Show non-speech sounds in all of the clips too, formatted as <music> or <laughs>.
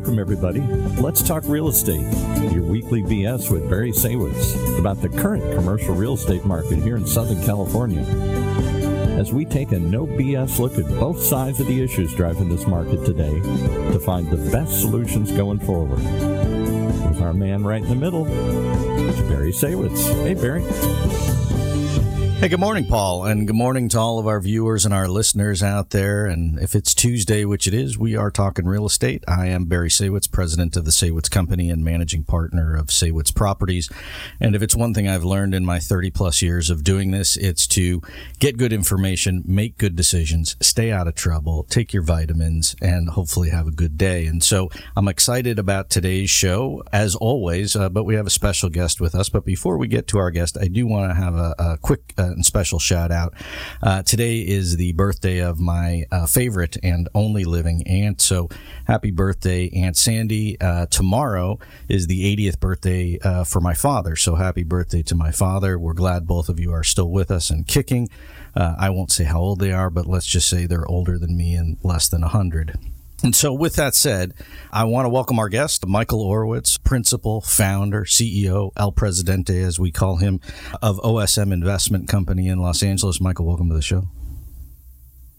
welcome everybody. Let's talk real estate. Your weekly BS with Barry Saywitz about the current commercial real estate market here in Southern California. As we take a no BS look at both sides of the issues driving this market today to find the best solutions going forward. With our man right in the middle, it's Barry Saywitz. Hey, Barry. Hey, good morning, Paul, and good morning to all of our viewers and our listeners out there. And if it's Tuesday, which it is, we are talking real estate. I am Barry Saywitz, president of the Saywitz Company and managing partner of Saywitz Properties. And if it's one thing I've learned in my 30 plus years of doing this, it's to get good information, make good decisions, stay out of trouble, take your vitamins, and hopefully have a good day. And so I'm excited about today's show, as always, uh, but we have a special guest with us. But before we get to our guest, I do want to have a, a quick uh, and special shout out. Uh, today is the birthday of my uh, favorite and only living aunt. So happy birthday, Aunt Sandy. Uh, tomorrow is the 80th birthday uh, for my father. So happy birthday to my father. We're glad both of you are still with us and kicking. Uh, I won't say how old they are, but let's just say they're older than me and less than 100. And so, with that said, I want to welcome our guest, Michael Orwitz, principal, founder, CEO, El Presidente, as we call him, of OSM Investment Company in Los Angeles. Michael, welcome to the show.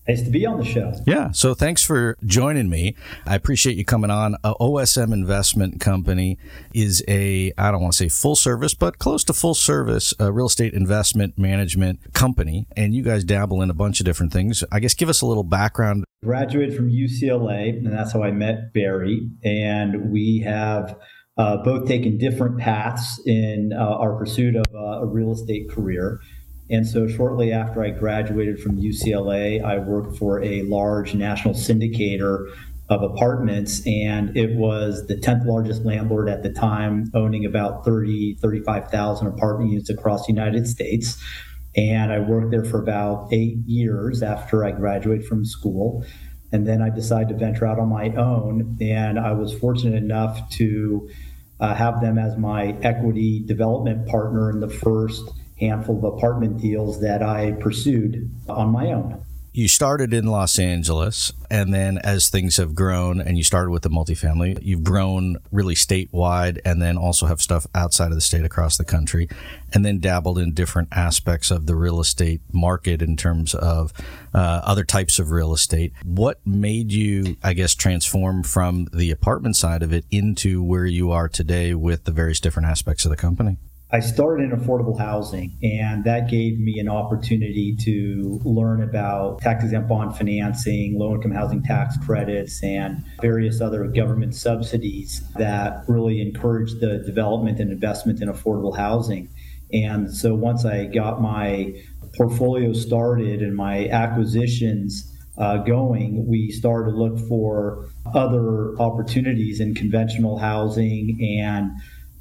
Nice to be on the show. Yeah. So thanks for joining me. I appreciate you coming on. Uh, OSM Investment Company is a, I don't want to say full service, but close to full service uh, real estate investment management company. And you guys dabble in a bunch of different things. I guess give us a little background. Graduated from UCLA, and that's how I met Barry. And we have uh, both taken different paths in uh, our pursuit of uh, a real estate career. And so, shortly after I graduated from UCLA, I worked for a large national syndicator of apartments, and it was the 10th largest landlord at the time, owning about 30, 35,000 apartment units across the United States. And I worked there for about eight years after I graduated from school. And then I decided to venture out on my own. And I was fortunate enough to uh, have them as my equity development partner in the first handful of apartment deals that I pursued on my own. You started in Los Angeles, and then as things have grown, and you started with the multifamily, you've grown really statewide, and then also have stuff outside of the state across the country, and then dabbled in different aspects of the real estate market in terms of uh, other types of real estate. What made you, I guess, transform from the apartment side of it into where you are today with the various different aspects of the company? I started in affordable housing, and that gave me an opportunity to learn about tax exempt bond financing, low income housing tax credits, and various other government subsidies that really encourage the development and investment in affordable housing. And so once I got my portfolio started and my acquisitions uh, going, we started to look for other opportunities in conventional housing and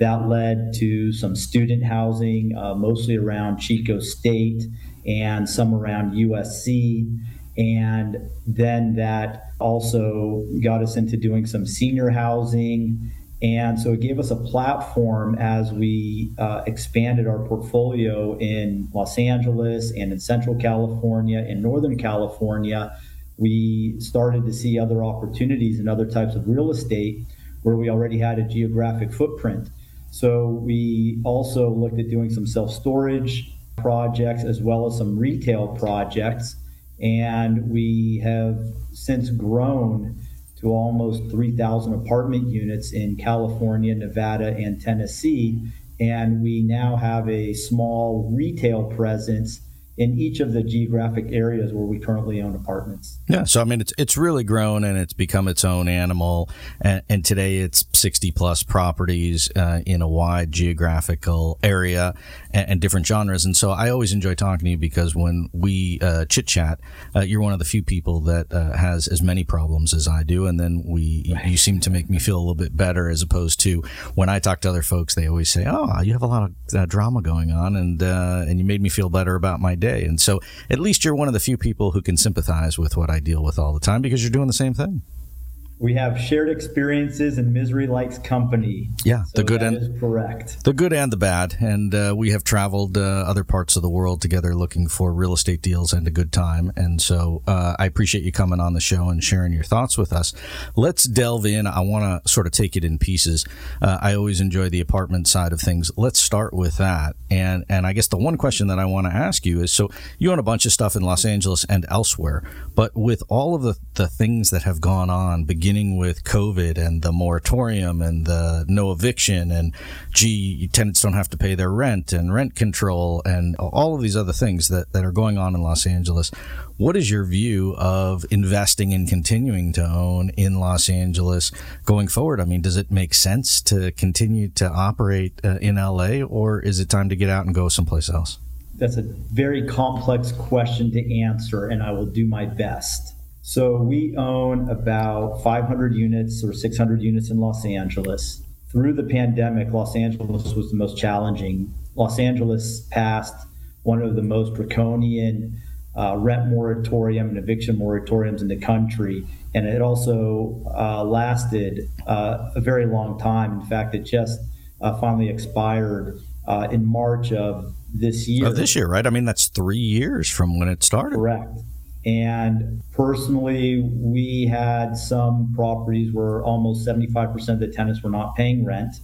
that led to some student housing, uh, mostly around Chico State and some around USC. And then that also got us into doing some senior housing. And so it gave us a platform as we uh, expanded our portfolio in Los Angeles and in Central California, in Northern California. We started to see other opportunities in other types of real estate where we already had a geographic footprint. So we also looked at doing some self storage projects as well as some retail projects. And we have since grown to almost 3,000 apartment units in California, Nevada, and Tennessee. And we now have a small retail presence in each of the geographic areas where we currently own apartments. Yeah, so I mean, it's it's really grown and it's become its own animal. And, and today it's 60 plus properties uh, in a wide geographical area and, and, different genres. And so I always enjoy talking to you because when we uh, chit chat, uh, you're one of the few people that uh, has as many problems as I do. And then we right. you seem to make me feel a little bit better as opposed to when I talk to other folks, they always say, "Oh, you have a lot of uh, drama going on," and uh, and you made me feel better about my day day. And so at least you're one of the few people who can sympathize with what I deal with all the time because you're doing the same thing. We have shared experiences and misery likes company. Yeah, so the good and correct. The good and the bad, and uh, we have traveled uh, other parts of the world together looking for real estate deals and a good time. And so uh, I appreciate you coming on the show and sharing your thoughts with us. Let's delve in. I want to sort of take it in pieces. Uh, I always enjoy the apartment side of things. Let's start with that. And and I guess the one question that I want to ask you is: so you own a bunch of stuff in Los Angeles and elsewhere, but with all of the the things that have gone on, beginning beginning with COVID and the moratorium and the no eviction and gee, tenants don't have to pay their rent and rent control and all of these other things that, that are going on in Los Angeles. What is your view of investing and continuing to own in Los Angeles going forward? I mean, does it make sense to continue to operate uh, in LA or is it time to get out and go someplace else? That's a very complex question to answer, and I will do my best. So we own about 500 units or 600 units in Los Angeles. Through the pandemic, Los Angeles was the most challenging. Los Angeles passed one of the most draconian uh, rent moratorium and eviction moratoriums in the country. And it also uh, lasted uh, a very long time. In fact, it just uh, finally expired uh, in March of this year. Of this year, right? I mean, that's three years from when it started. Correct. And personally, we had some properties where almost 75% of the tenants were not paying rent.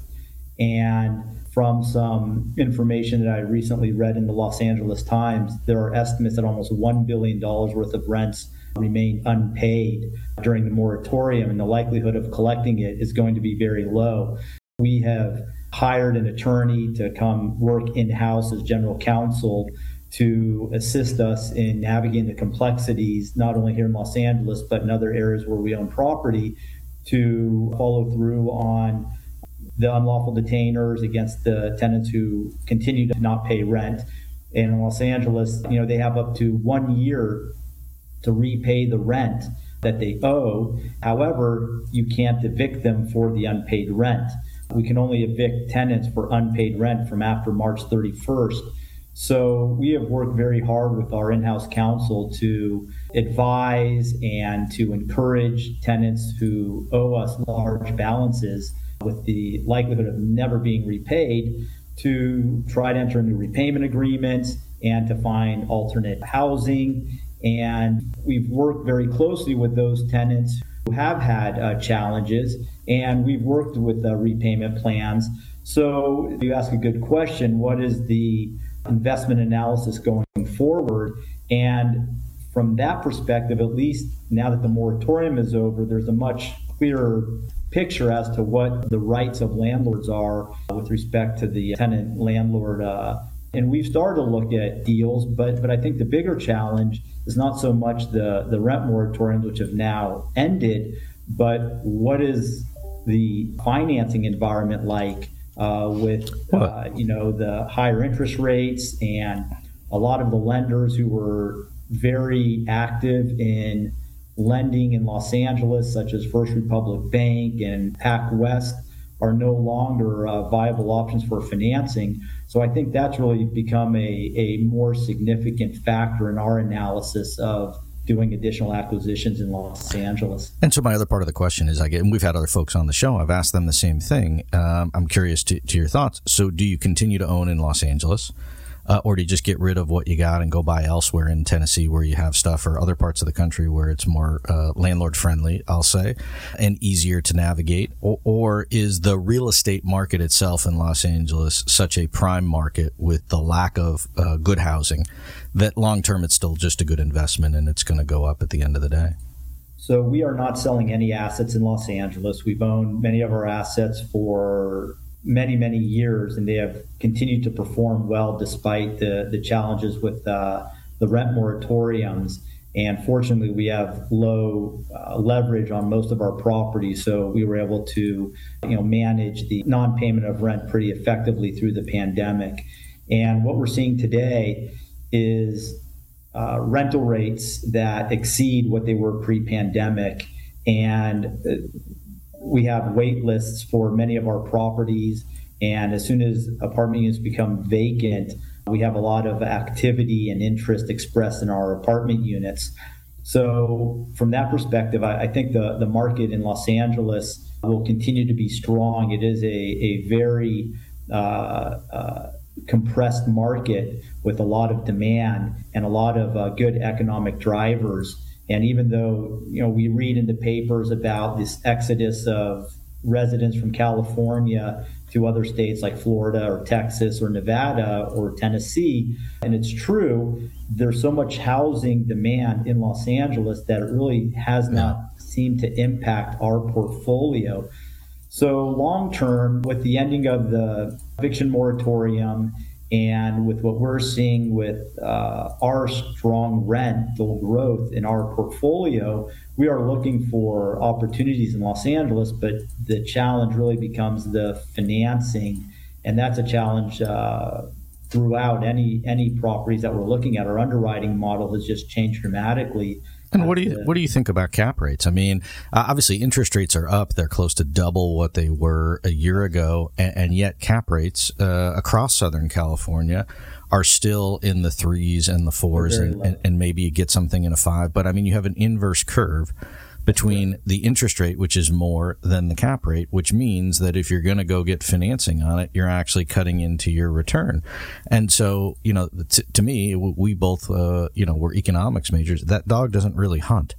And from some information that I recently read in the Los Angeles Times, there are estimates that almost $1 billion worth of rents remain unpaid during the moratorium, and the likelihood of collecting it is going to be very low. We have hired an attorney to come work in house as general counsel to assist us in navigating the complexities, not only here in Los Angeles, but in other areas where we own property, to follow through on the unlawful detainers against the tenants who continue to not pay rent. And in Los Angeles, you know, they have up to one year to repay the rent that they owe. However, you can't evict them for the unpaid rent. We can only evict tenants for unpaid rent from after March 31st. So we have worked very hard with our in-house counsel to advise and to encourage tenants who owe us large balances with the likelihood of never being repaid to try to enter into repayment agreements and to find alternate housing. And we've worked very closely with those tenants who have had uh, challenges, and we've worked with repayment plans. So you ask a good question what is the investment analysis going forward. And from that perspective, at least now that the moratorium is over, there's a much clearer picture as to what the rights of landlords are with respect to the tenant landlord. Uh, and we've started to look at deals, but but I think the bigger challenge is not so much the the rent moratoriums, which have now ended, but what is the financing environment like uh, with uh, you know the higher interest rates and a lot of the lenders who were very active in lending in Los Angeles, such as First Republic Bank and PacWest, are no longer uh, viable options for financing. So I think that's really become a, a more significant factor in our analysis of doing additional acquisitions in Los Angeles. And so my other part of the question is, I get, and we've had other folks on the show. I've asked them the same thing. Um, I'm curious to, to, your thoughts. So, do you continue to own in Los Angeles? uh, or do you just get rid of what you got and go buy elsewhere in Tennessee where you have stuff, or other parts of the country where it's more uh, landlord friendly, I'll say, and easier to navigate? Or, or is the real estate market itself in Los Angeles such a prime market with the lack of uh, good housing that long term it's still just a good investment and it's going to go up at the end of the day? So we are not selling any assets in Los Angeles. We've owned many of our assets for many, many years, and they have continued to perform well despite the, the challenges with uh, the rent moratoriums. And fortunately, we have low uh, leverage on most of our properties, so we were able to, you know, manage the non-payment of rent pretty effectively through the pandemic. And what we're seeing today is uh, rental rates that exceed what they were pre-pandemic, and uh, we have wait lists for many of our properties. And as soon as apartment units become vacant, we have a lot of activity and interest expressed in our apartment units. So, from that perspective, I, I think the, the market in Los Angeles will continue to be strong. It is a, a very uh, uh, compressed market with a lot of demand and a lot of uh, good economic drivers. And even though you know we read in the papers about this exodus of residents from California to other states like Florida or Texas or Nevada or Tennessee, and it's true, there's so much housing demand in Los Angeles that it really has not seemed to impact our portfolio. So, long term, with the ending of the eviction moratorium and with what we're seeing with uh, our strong rental growth in our portfolio, we are looking for opportunities in Los Angeles, but the challenge really becomes the financing. And that's a challenge uh, throughout any any properties that we're looking at. Our underwriting model has just changed dramatically and what do you what do you think about cap rates? I mean, uh, obviously interest rates are up; they're close to double what they were a year ago, and, and yet cap rates uh, across Southern California are still in the threes and the fours, and, and, and, maybe you get something in a five. But I mean, you have an inverse curve between the interest rate, which is more than the cap rate, which means that if you're going to go get financing on it, you're actually cutting into your return. And so, you know, t- to me, we both, uh, you know, we're economics majors. That dog doesn't really hunt.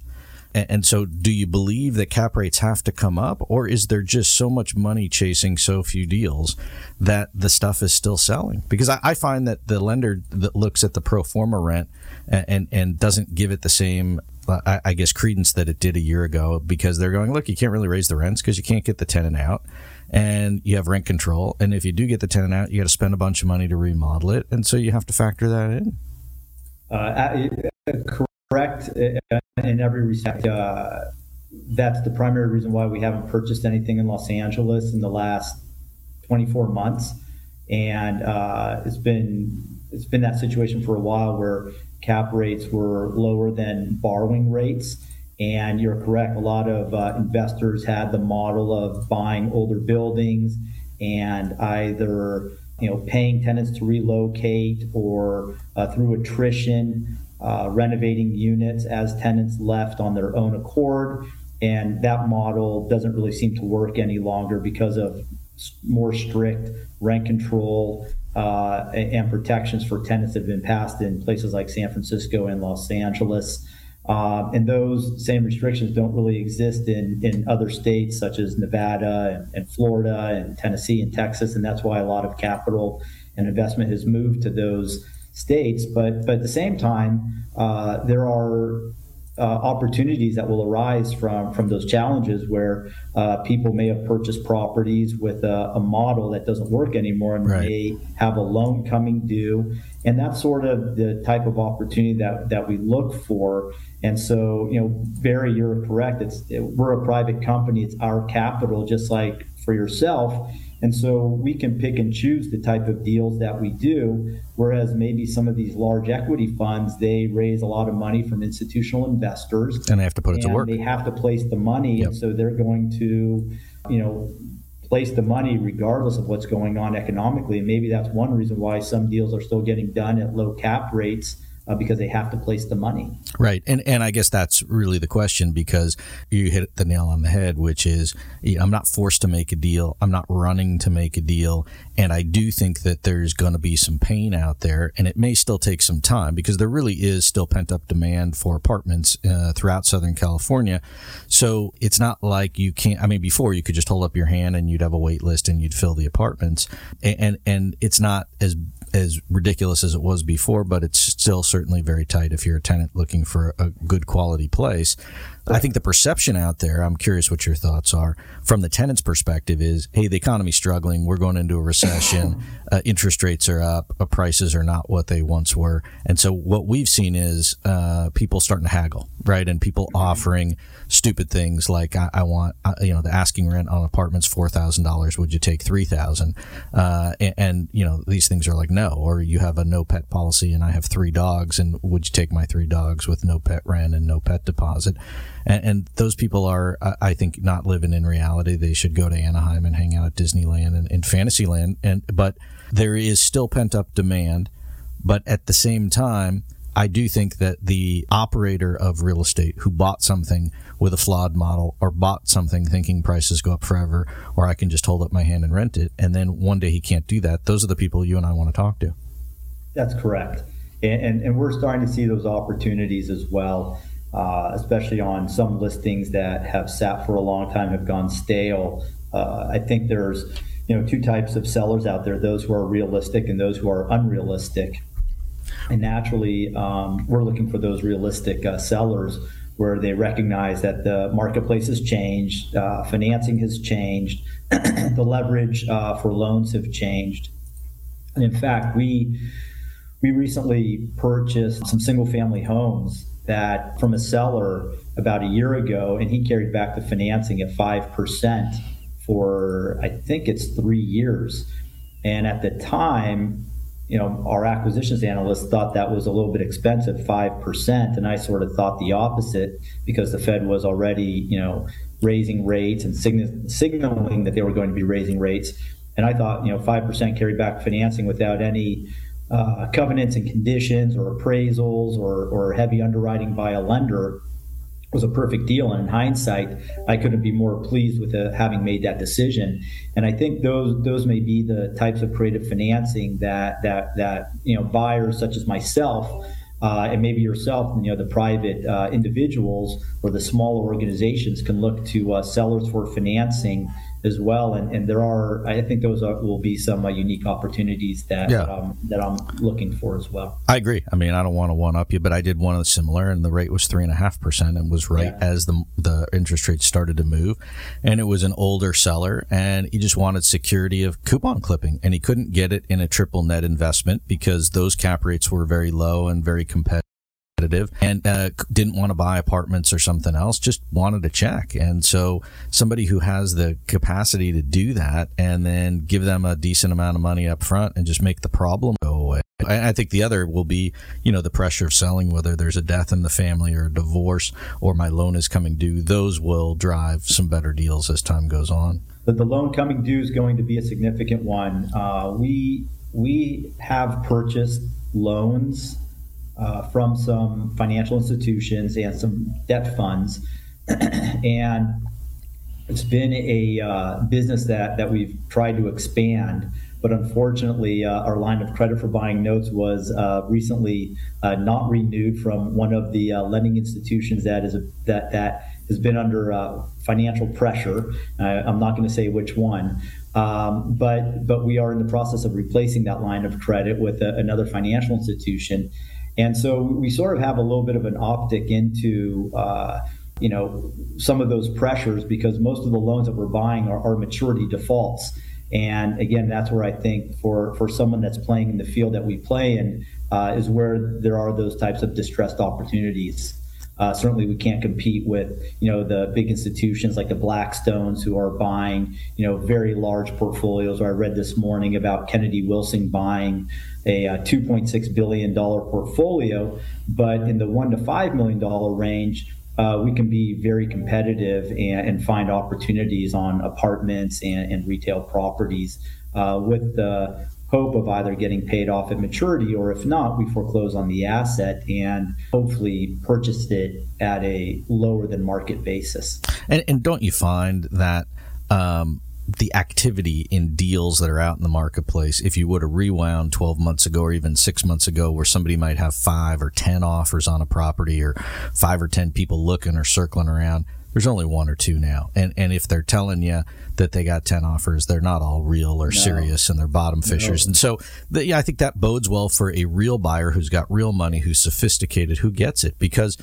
And so, do you believe that cap rates have to come up, or is there just so much money chasing so few deals that the stuff is still selling? Because I, find that the lender that looks at the pro forma rent and, and, and doesn't give it the same I, guess, credence that it did a year ago because they're going, look, you can't really raise the rents because you can't get the tenant out and you have rent control. And if you do get the tenant out, you got to spend a bunch of money to remodel it. And so you have to factor that in. Uh, correct in every respect. Uh, that's the primary reason why we haven't purchased anything in Los Angeles in the last 24 months. And uh, it's been it's been that situation for a while where cap rates were lower than borrowing rates. And you're correct, a lot of uh, investors had the model of buying older buildings and either you know paying tenants to relocate or uh, through attrition uh, renovating units as tenants left on their own accord and that model doesn't really seem to work any longer because of more strict rent control uh, and protections for tenants that have been passed in places like San Francisco and Los Angeles. Uh, and those same restrictions don't really exist in, in other states such as Nevada and, and, Florida and Tennessee and Texas. And that's why a lot of capital and investment has moved to those states. But, but at the same time, uh, there are uh, opportunities that will arise from from those challenges where uh, people may have purchased properties with a, a model that doesn't work anymore and right. may have a loan coming due. And that's sort of the type of opportunity that that we look for. And so you know Barry you're correct. It's it, we're a private company. It's our capital just like for yourself and so we can pick and choose the type of deals that we do, whereas maybe some of these large equity funds, they raise a lot of money from institutional investors. And they have to put it to work. They have to place the money. Yep. And so they're going to, you know, place the money regardless of what's going on economically. And maybe that's one reason why some deals are still getting done at low cap rates uh, because they have to place the money. Right, and and I guess that's really the question because you hit the nail on the head, which is I'm not forced to make a deal, I'm not running to make a deal, and I do think that there's going to be some pain out there, and it may still take some time because there really is still pent up demand for apartments uh, throughout Southern California. So it's not like you can't. I mean, before you could just hold up your hand and you'd have a wait list and you'd fill the apartments, and and, and it's not as as ridiculous as it was before, but it's still certainly very tight if you're a tenant looking for a good quality place. I think the perception out there, I'm curious what your thoughts are from the tenant's perspective is, hey, the economy's struggling. We're going into a recession. <coughs> Uh, interest rates are up. Uh, prices are not what they once were. And so what we've seen is uh, people starting to haggle, right? And people offering stupid things like, I, I want, uh, you know, the asking rent on apartments $4,000. Would you take 3000 uh, and, and, you know, these things are like, no. Or you have a no pet policy and I have three dogs. And would you take my three dogs with no pet rent and no pet deposit? and, and those people are, I think, not living in reality. They should go to Anaheim and hang out at Disneyland and, and Fantasyland. And but there is still pent up demand. But at the same time, I do think that the operator of real estate who bought something with a flawed model or bought something thinking prices go up forever or I can just hold up my hand and rent it and then one day he can't do that, those are the people you and I want to talk to. That's correct. And, and, and we're starting to see those opportunities as well, uh, especially on some listings that have sat for a long time, have gone stale. Uh, I think there's you know two types of sellers out there: those who are realistic and those who are unrealistic. And naturally, um, we're looking for those realistic uh, sellers where they recognize that the marketplace has changed, uh, financing has changed, <clears throat> the leverage uh, for loans have changed. And in fact, we we recently purchased some single family homes that from a seller about a year ago, and he carried back the financing at 5% for, I think it's three years. And at the time, you know, our acquisitions analyst thought that was a little bit expensive, 5%. And I sort of thought the opposite because the Fed was already, you know, raising rates and signaling that they were going to be raising rates. And I thought, you know, 5% carry back financing without any uh, covenants and conditions or appraisals or, or heavy underwriting by a lender was a perfect deal. And in hindsight, I couldn't be more pleased with uh, having made that decision. And I think those those may be the types of creative financing that that that you know buyers such as myself. Uh, and maybe yourself, you know, the private uh, individuals or the smaller organizations can look to uh, sellers for financing as well. And, and there are, I think those are, will be some uh, unique opportunities that, yeah. um, that I'm looking for as well. I agree. I mean, I don't want to one up you, but I did one of the similar and the rate was three and a half percent and was right yeah. as the, the interest rates started to move. And it was an older seller and he just wanted security of coupon clipping and he couldn't get it in a triple net investment because those cap rates were very low and very competitive and uh, didn't want to buy apartments or something else, just wanted a check. And so somebody who has the capacity to do that and then give them a decent amount of money up front and just make the problem go away. I, I think the other will be, you know, the pressure of selling, whether there's a death in the family or a divorce or my loan is coming due. Those will drive some better deals as time goes on. But the loan coming due is going to be a significant one. Uh, we we have purchased loans uh, from some financial institutions and some debt funds. <clears throat> and it's been a uh, business that, that we've tried to expand. But unfortunately, uh, our line of credit for buying notes was uh, recently uh, not renewed from one of the uh, lending institutions that is a, that that has been under financial pressure. I'm not going to say which one, um, but but we are in the process of replacing that line of credit with a, another financial institution. And so we sort of have a little bit of an optic into, uh, you know, some of those pressures because most of the loans that we're buying are, are maturity defaults. And again, that's where I think for, for someone that's playing in the field that we play in uh, is where there are those types of distressed opportunities. Uh, certainly, we can't compete with you know the big institutions like the Blackstones who are buying you know very large portfolios. Or I read this morning about Kennedy Wilson buying a, uh, 2.6 billion dollar portfolio, but in the one to five million dollar range. Uh, we can be very competitive and, and, find opportunities on apartments and, and retail properties uh, with the hope of either getting paid off at maturity or if not, we foreclose on the asset and hopefully purchased it at a lower than market basis. And, and don't you find that um, the activity in deals that are out in the marketplace, if you would have rewound 12 months ago or even six months ago, where somebody might have five or 10 offers on a property or five or 10 people looking or circling around, there's only one or two now. And and if they're telling you that they got 10 offers, they're not all real or no. serious and they're bottom fishers. No. And so the, yeah, I think that bodes well for a real buyer who's got real money, who's sophisticated, who gets it because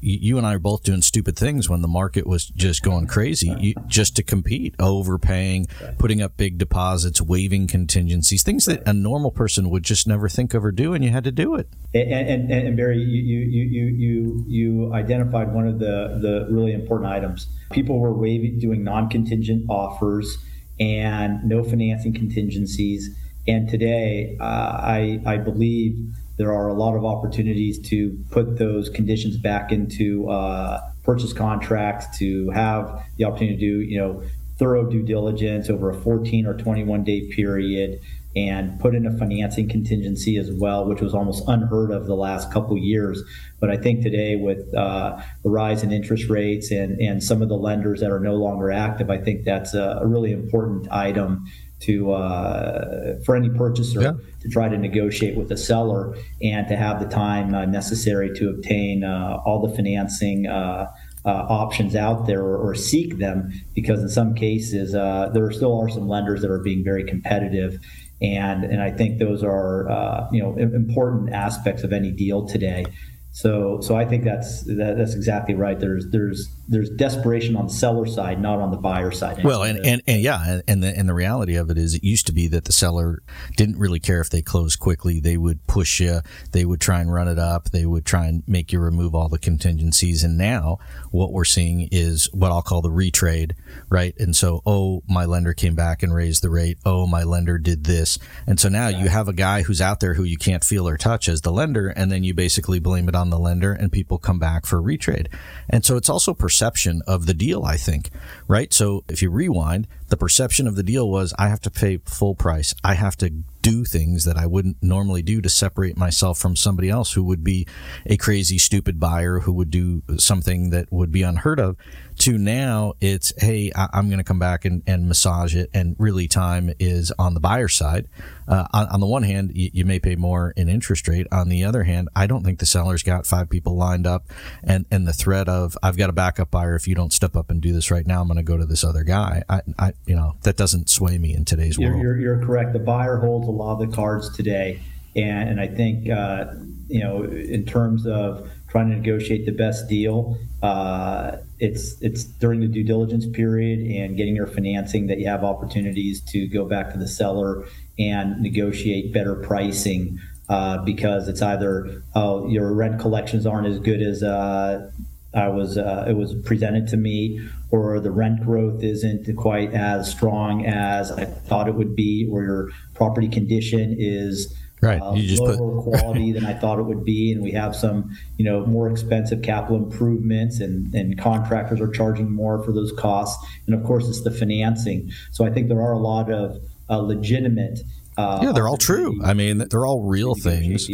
you and I are both doing stupid things when the market was just going crazy you, just to compete, overpaying, putting up big deposits, waiving contingencies, things that a normal person would just never think of or do, and you had to do it. And, and, and Barry, you, you, you, you, you identified one of the, the really important items. People were waiving, doing non contingent offers and no financing contingencies. And today, uh, I, I believe there are a lot of opportunities to put those conditions back into uh, purchase contracts to have the opportunity to do, you know, thorough due diligence over a 14 or 21 day period and put in a financing contingency as well, which was almost unheard of the last couple years. But I think today, with uh, the rise in interest rates and, and some of the lenders that are no longer active, I think that's a, a really important item to uh, for any purchaser yeah. to try to negotiate with the seller and to have the time uh, necessary to obtain uh, all the financing. Uh, uh, options out there or, or, seek them because in some cases uh, there still are some lenders that are being very competitive and and I think those are uh, you know important aspects of any deal today. So so I think that's that, that's exactly right. There's there's there's desperation on the seller side, not on the buyer side. Well, and, and, and yeah, and the and the reality of it is, it used to be that the seller didn't really care if they closed quickly. They would push you. They would try and run it up. They would try and make you remove all the contingencies. And now what we're seeing is what I'll call the retrade, right? And so, oh, my lender came back and raised the rate. Oh, my lender did this. And so now you have a guy who's out there who you can't feel or touch as the lender, and then you basically blame it on the lender, and people come back for retrade. And so it's also perception of the deal, I think, right? So if you rewind, the perception of the deal was I have to pay full price. I have to do things that I wouldn't normally do to separate myself from somebody else who would be a crazy, stupid buyer who would do something that would be unheard of. To now, it's, hey, I- am going to come back and, and massage it. And really, time is on the buyer side. Uh, on, on, the one hand, you, you, may pay more in interest rate. On the other hand, I don't think the seller's got five people lined up and, and the threat of, I've got a backup buyer. If you don't step up and do this right now, I'm going to go to this other guy. I, I, you know, that doesn't sway me in today's you're, world. You're, you're correct. The buyer holds a lot of the cards today. And, and I think, uh, you know, in terms of trying to negotiate the best deal, uh, it's it's during the due diligence period and getting your financing that you have opportunities to go back to the seller and negotiate better pricing uh, because it's either oh your rent collections aren't as good as uh, I was uh, it was presented to me, or the rent growth isn't quite as strong as I thought it would be, or your property condition is right. Uh, you just lower put, quality than I thought it would be, and we have some you know more expensive capital improvements, and and contractors are charging more for those costs, and of course it's the financing. So I think there are a lot of uh, legitimate uh, yeah, they're all true. I mean, they're all real things.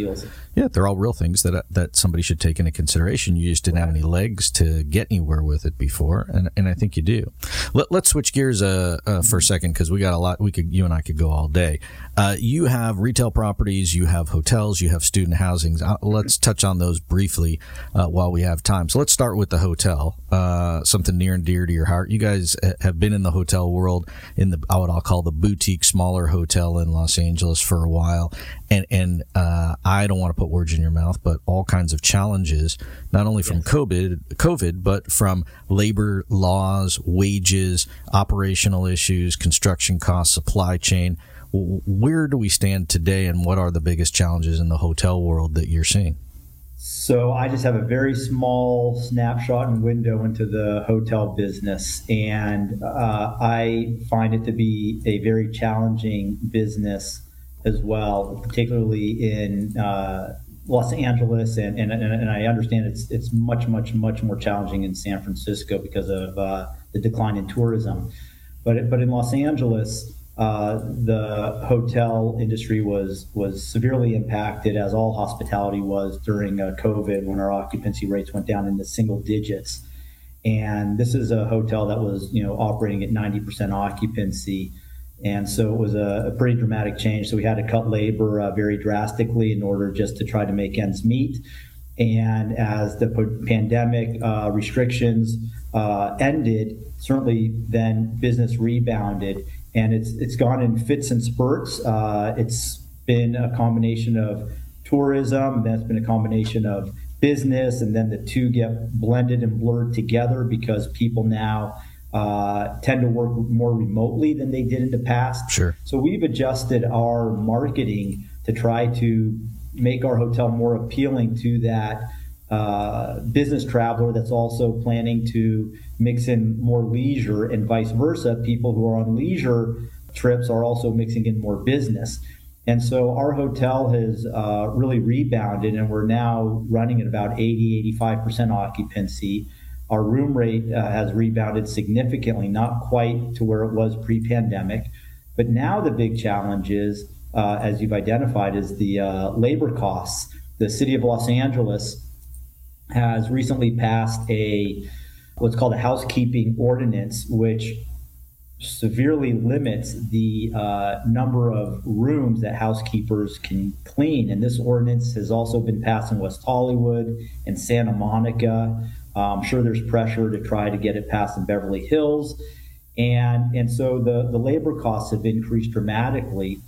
Yeah, they're all real things that that somebody should take into consideration. You just didn't have any legs to get anywhere with it before, and and I think you do. Let, us switch gears uh, uh, for a second because we got a lot. We could you and I could go all day. Uh, you have retail properties, you have hotels, you have student housings. Uh, let's touch on those briefly uh, while we have time. So let's start with the hotel. something near and dear to your heart. You guys have been in the hotel world in the what I'll call the boutique smaller hotel in Los Los Angeles for a while, and and uh, I don't want to put words in your mouth, but all kinds of challenges, not only from yes. COVID, COVID, but from labor laws, wages, operational issues, construction costs, supply chain. Where do we stand today, and what are the biggest challenges in the hotel world that you're seeing? So I just have a very small snapshot and window into the hotel business, and uh, I find it to be a very challenging business as well, particularly in uh, Los Angeles, and, and, and I understand it's it's much much much more challenging in San Francisco because of uh, the decline in tourism. But but in Los Angeles, uh, the hotel industry was was severely impacted, as all hospitality was during uh, COVID, when our occupancy rates went down into single digits. And this is a hotel that was, you know, operating at 90% occupancy, and so it was a, a pretty dramatic change. So we had to cut labor uh, very drastically in order just to try to make ends meet. And as the pandemic uh, restrictions uh, ended, certainly then business rebounded and it's it's gone in fits and spurts. Uh, it's been a combination of tourism, then it's been a combination of business, and then the two get blended and blurred together because people now uh, tend to work more remotely than they did in the past. Sure. So we've adjusted our marketing to try to make our hotel more appealing to that uh, business traveler that's also planning to mix in more leisure and vice versa. People who are on leisure trips are also mixing in more business. And so our hotel has uh, really rebounded, and we're now running at about 80, 85% occupancy. Our room rate uh, has rebounded significantly, not quite to where it was pre pandemic. But now the big challenge is uh, as you've identified, is the uh, labor costs. The city of Los Angeles has recently passed a what's called a housekeeping ordinance, which severely limits the uh, number of rooms that housekeepers can clean. And this ordinance has also been passed in West Hollywood and Santa Monica. I'm sure there's pressure to try to get it passed in Beverly Hills. And, and so the, the labor costs have increased dramatically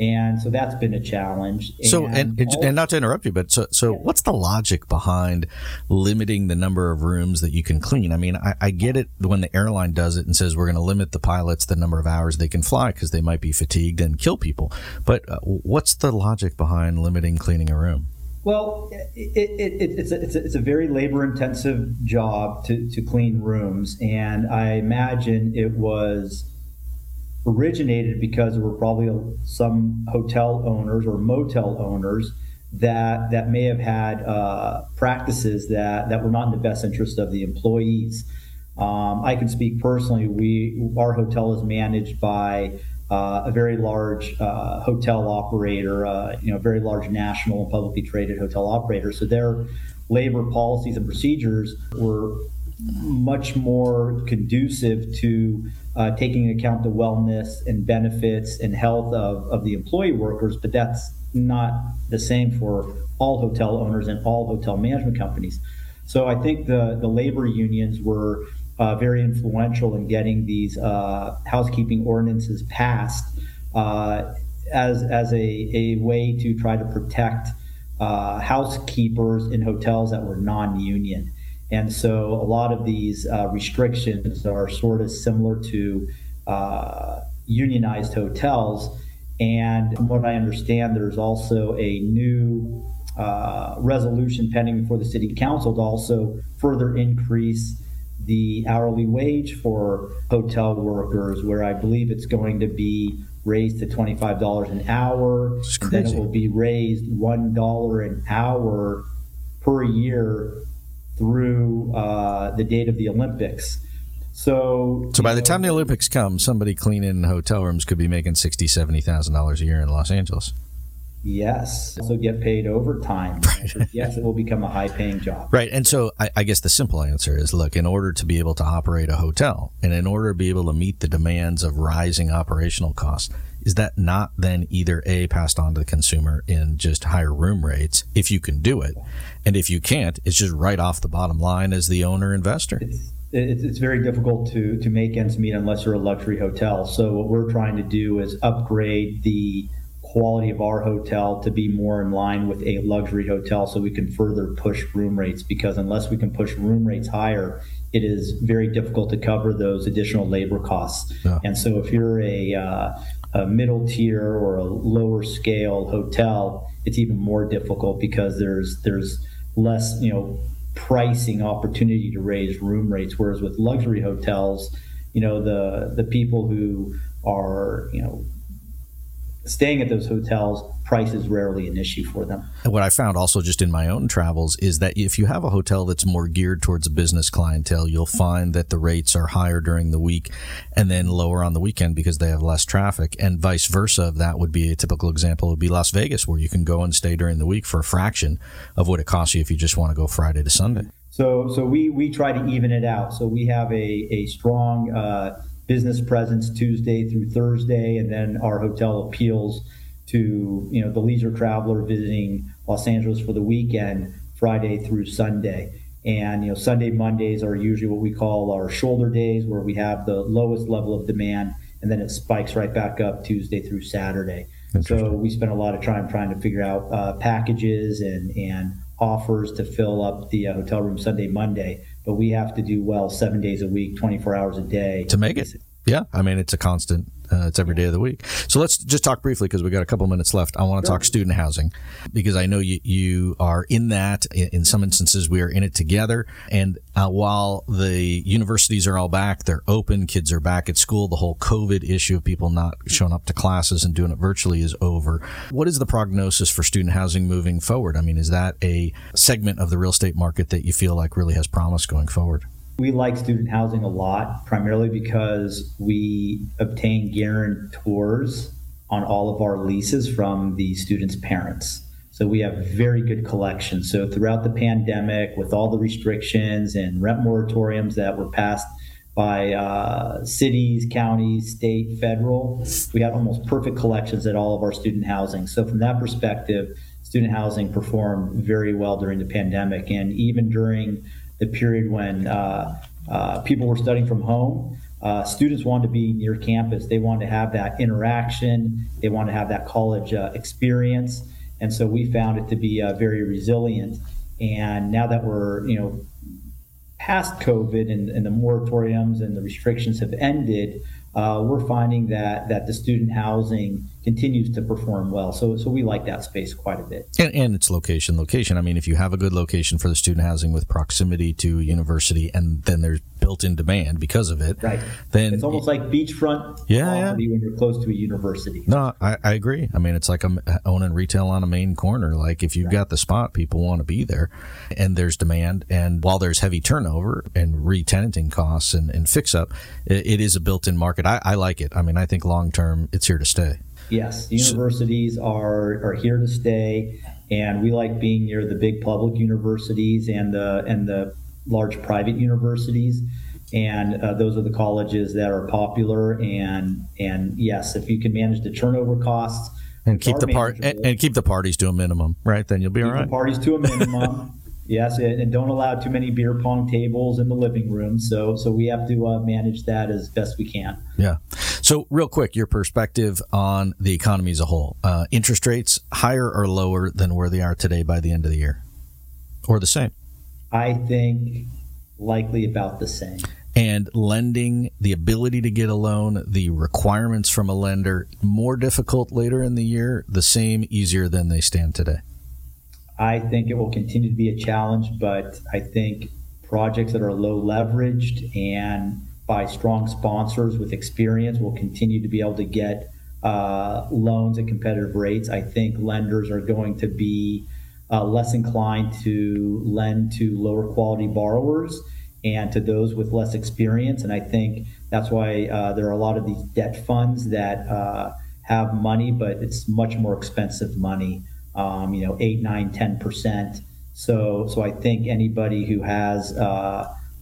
and so that's been a challenge. So, and and, and not to interrupt you, but so so, yeah. what's the logic behind limiting the number of rooms that you can clean? I mean, I, I get it when the airline does it and says we're going to limit the pilots the number of hours they can fly because they might be fatigued and kill people. But uh, what's the logic behind limiting cleaning a room? Well, it, it, it, it's, a, it's, a, it's, a, very labor intensive job to, to clean rooms. And I imagine it was originated because there were probably some hotel owners or motel owners that that may have had uh, practices that that were not in the best interest of the employees. Um, I can speak personally. We our hotel is managed by uh, a very large uh, hotel operator, uh, you know, very large national and publicly traded hotel operator. So their labor policies and procedures were much more conducive to uh, taking account the wellness and benefits and health of, of the employee workers, but that's not the same for all hotel owners and all hotel management companies. So I think the, the labor unions were uh, very influential in getting these uh, housekeeping ordinances passed uh, as, as a, a way to try to protect uh, housekeepers in hotels that were non union. And so a lot of these uh, restrictions are sort of similar to uh, unionized hotels. And from what I understand, there's also a new uh, resolution pending before the city council to also further increase the hourly wage for hotel workers, where I believe it's going to be raised to $25 an hour. And then it will be raised $1 an hour per year through uh, the date of the Olympics. So, so by the time the Olympics come, somebody cleaning hotel rooms could be making sixty, seventy thousand dollars a year in Los Angeles. Yes. Also get paid overtime. <laughs> Right. yes, it will become a high paying job. Right. And so I, I, guess the simple answer is look, in order to be able to operate a hotel and in order to be able to meet the demands of rising operational costs, is that not then either A, passed on to the consumer in just higher room rates, if you can do it? And if you can't, it's just right off the bottom line as the owner investor. It's, it's, it's very difficult to, to make ends meet unless you're a luxury hotel. So, what we're trying to do is upgrade the quality of our hotel to be more in line with a luxury hotel so we can further push room rates because unless we can push room rates higher it is very difficult to cover those additional labor costs yeah. and so if you're a, uh, a middle tier or a lower scale hotel it's even more difficult because there's there's less you know pricing opportunity to raise room rates. Whereas with luxury hotels you know the the people who are you know staying at those hotels, price is rarely an issue for them. And what I found also just in my own travels is that if you have a hotel that's more geared towards a business clientele, you'll find that the rates are higher during the week and then lower on the weekend because they have less traffic. And vice versa, that would be a typical example would be Las Vegas, where you can go and stay during the week for a fraction of what it costs you if you just want to go Friday to Sunday. So, so we, we try to even it out. So we have a, a strong uh, business presence Tuesday through Thursday, and then our hotel appeals to you know the leisure traveler visiting Los Angeles for the weekend, Friday through Sunday. And you know Sunday Mondays are usually what we call our shoulder days, where we have the lowest level of demand, and then it spikes right back up Tuesday through Saturday. So we spend a lot of time trying to figure out uh, packages and and offers to fill up the uh, hotel room Sunday Monday but we have to do well seven days a week, 24 hours a day to make it. Yeah, I mean it's a constant. Uh, it's every day of the week. So let's just talk briefly because we got a couple minutes left. I want to sure. talk student housing because I know you you are in that. In, in some instances, we are in it together. And uh, while the universities are all back, they're open. Kids are back at school. The whole COVID issue of people not showing up to classes and doing it virtually is over. What is the prognosis for student housing moving forward? I mean, is that a segment of the real estate market that you feel like really has promise going forward? We like student housing a lot, primarily because we obtain guarantors on all of our leases from the students' parents. So we have very good collection. So throughout the pandemic, with all the restrictions and rent moratoriums that were passed by uh, cities, counties, state, federal, we had almost perfect collections at all of our student housing. So from that perspective, student housing performed very well during the pandemic, and even during the period when uh, uh, people were studying from home. Uh, students wanted to be near campus. They wanted to have that interaction. They wanted to have that college uh, experience. And so we found it to be uh, very resilient. And now that we're, you know, past COVID and, and the moratoriums and the restrictions have ended, uh, we're finding that that the student housing continues to perform well. So so we like that space quite a bit. And, and, its location, location. I mean, if you have a good location for the student housing with proximity to university, and then there's built-in demand because of it, right? Then it's almost like beachfront yeah, yeah. when you're close to a university. No, I, I agree. I mean, it's like I'm owning retail on a main corner. Like if you've right. got the spot, people want to be there, and there's demand. And while there's heavy turnover and re-tenanting costs and, and fix up, it, it is a built-in market. I, I like it. I mean, I think long term, it's here to stay. Yes, universities are, are here to stay, and we like being near the big public universities and the and the large private universities, and uh, those are the colleges that are popular. And and yes, if you can manage the turnover costs and keep the part and, and, keep the parties to a minimum, right? Then you'll be all right. parties to a <laughs> minimum. Yes, and don't allow too many beer pong tables in the living room. So, so we have to uh, manage that as best we can. Yeah. So, real quick, your perspective on the economy as a whole: uh, interest rates higher or lower than where they are today by the end of the year, or the same? I think likely about the same. And lending, the ability to get a loan, the requirements from a lender, more difficult later in the year, the same, easier than they stand today. I think it will continue to be a challenge, but I think projects that are low leveraged and by strong sponsors with experience will continue to be able to get uh, loans at competitive rates. I think lenders are going to be uh, less inclined to lend to lower quality borrowers and to those with less experience. And I think that's why uh, there are a lot of these debt funds that uh, have money, but it's much more expensive money um, you know, eight, nine, ten percent. So, so I think anybody who has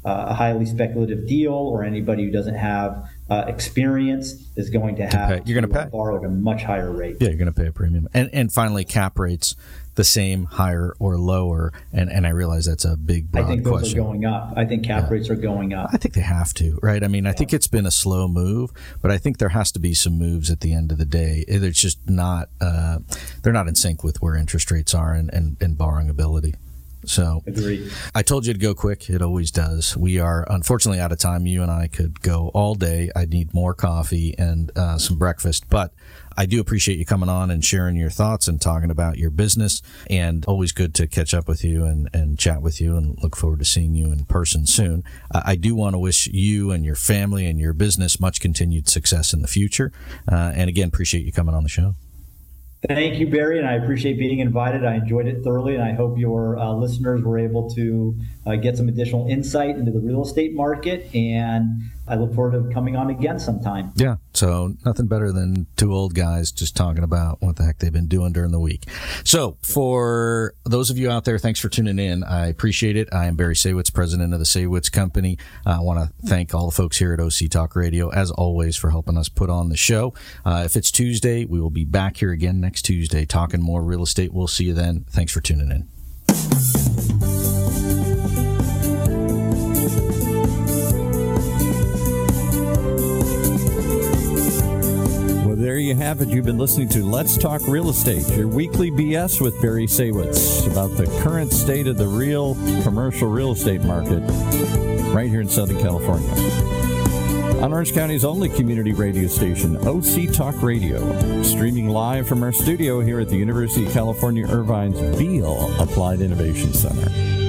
uh, a highly speculative deal or anybody who doesn't have uh, experience is going to have you're going to pay borrow at a much higher rate. Yeah, you're going to pay a premium. And and finally, cap rates the same, higher, or lower? And and I realize that's a big broad I think those question. are going up. I think cap yeah. rates are going up. I think they have to, right? I mean, I think it's been a slow move, but I think there has to be some moves at the end of the day. It's just not uh, they're not in sync with where interest rates are and, and, and borrowing ability. So Agreed. I told you to go quick. It always does. We are unfortunately out of time. You and I could go all day. I need more coffee and uh, some breakfast, but I do appreciate you coming on and sharing your thoughts and talking about your business. And always good to catch up with you and, and chat with you and look forward to seeing you in person soon. Uh, I do want to wish you and your family and your business much continued success in the future. Uh, and again, appreciate you coming on the show. Thank you, Barry, and I appreciate being invited. I enjoyed it thoroughly, and I hope your uh, listeners were able to uh, get some additional insight into the real estate market. And I look forward to coming on again sometime. Yeah, so nothing better than two old guys just talking about what the heck they've been doing during the week. So, for those of you out there, thanks for tuning in. I appreciate it. I am Barry Saywitz, president of the Saywitz Company. Uh, I want to thank all the folks here at OC Talk Radio, as always, for helping us put on the show. Uh, if it's Tuesday, we will be back here again next Tuesday talking more real estate. We'll see you then. Thanks for tuning in. You have it. You've been listening to Let's Talk Real Estate, your weekly BS with Barry Saywitz about the current state of the real commercial real estate market right here in Southern California. On Orange County's only community radio station, OC Talk Radio, streaming live from our studio here at the University of California Irvine's Beall Applied Innovation Center.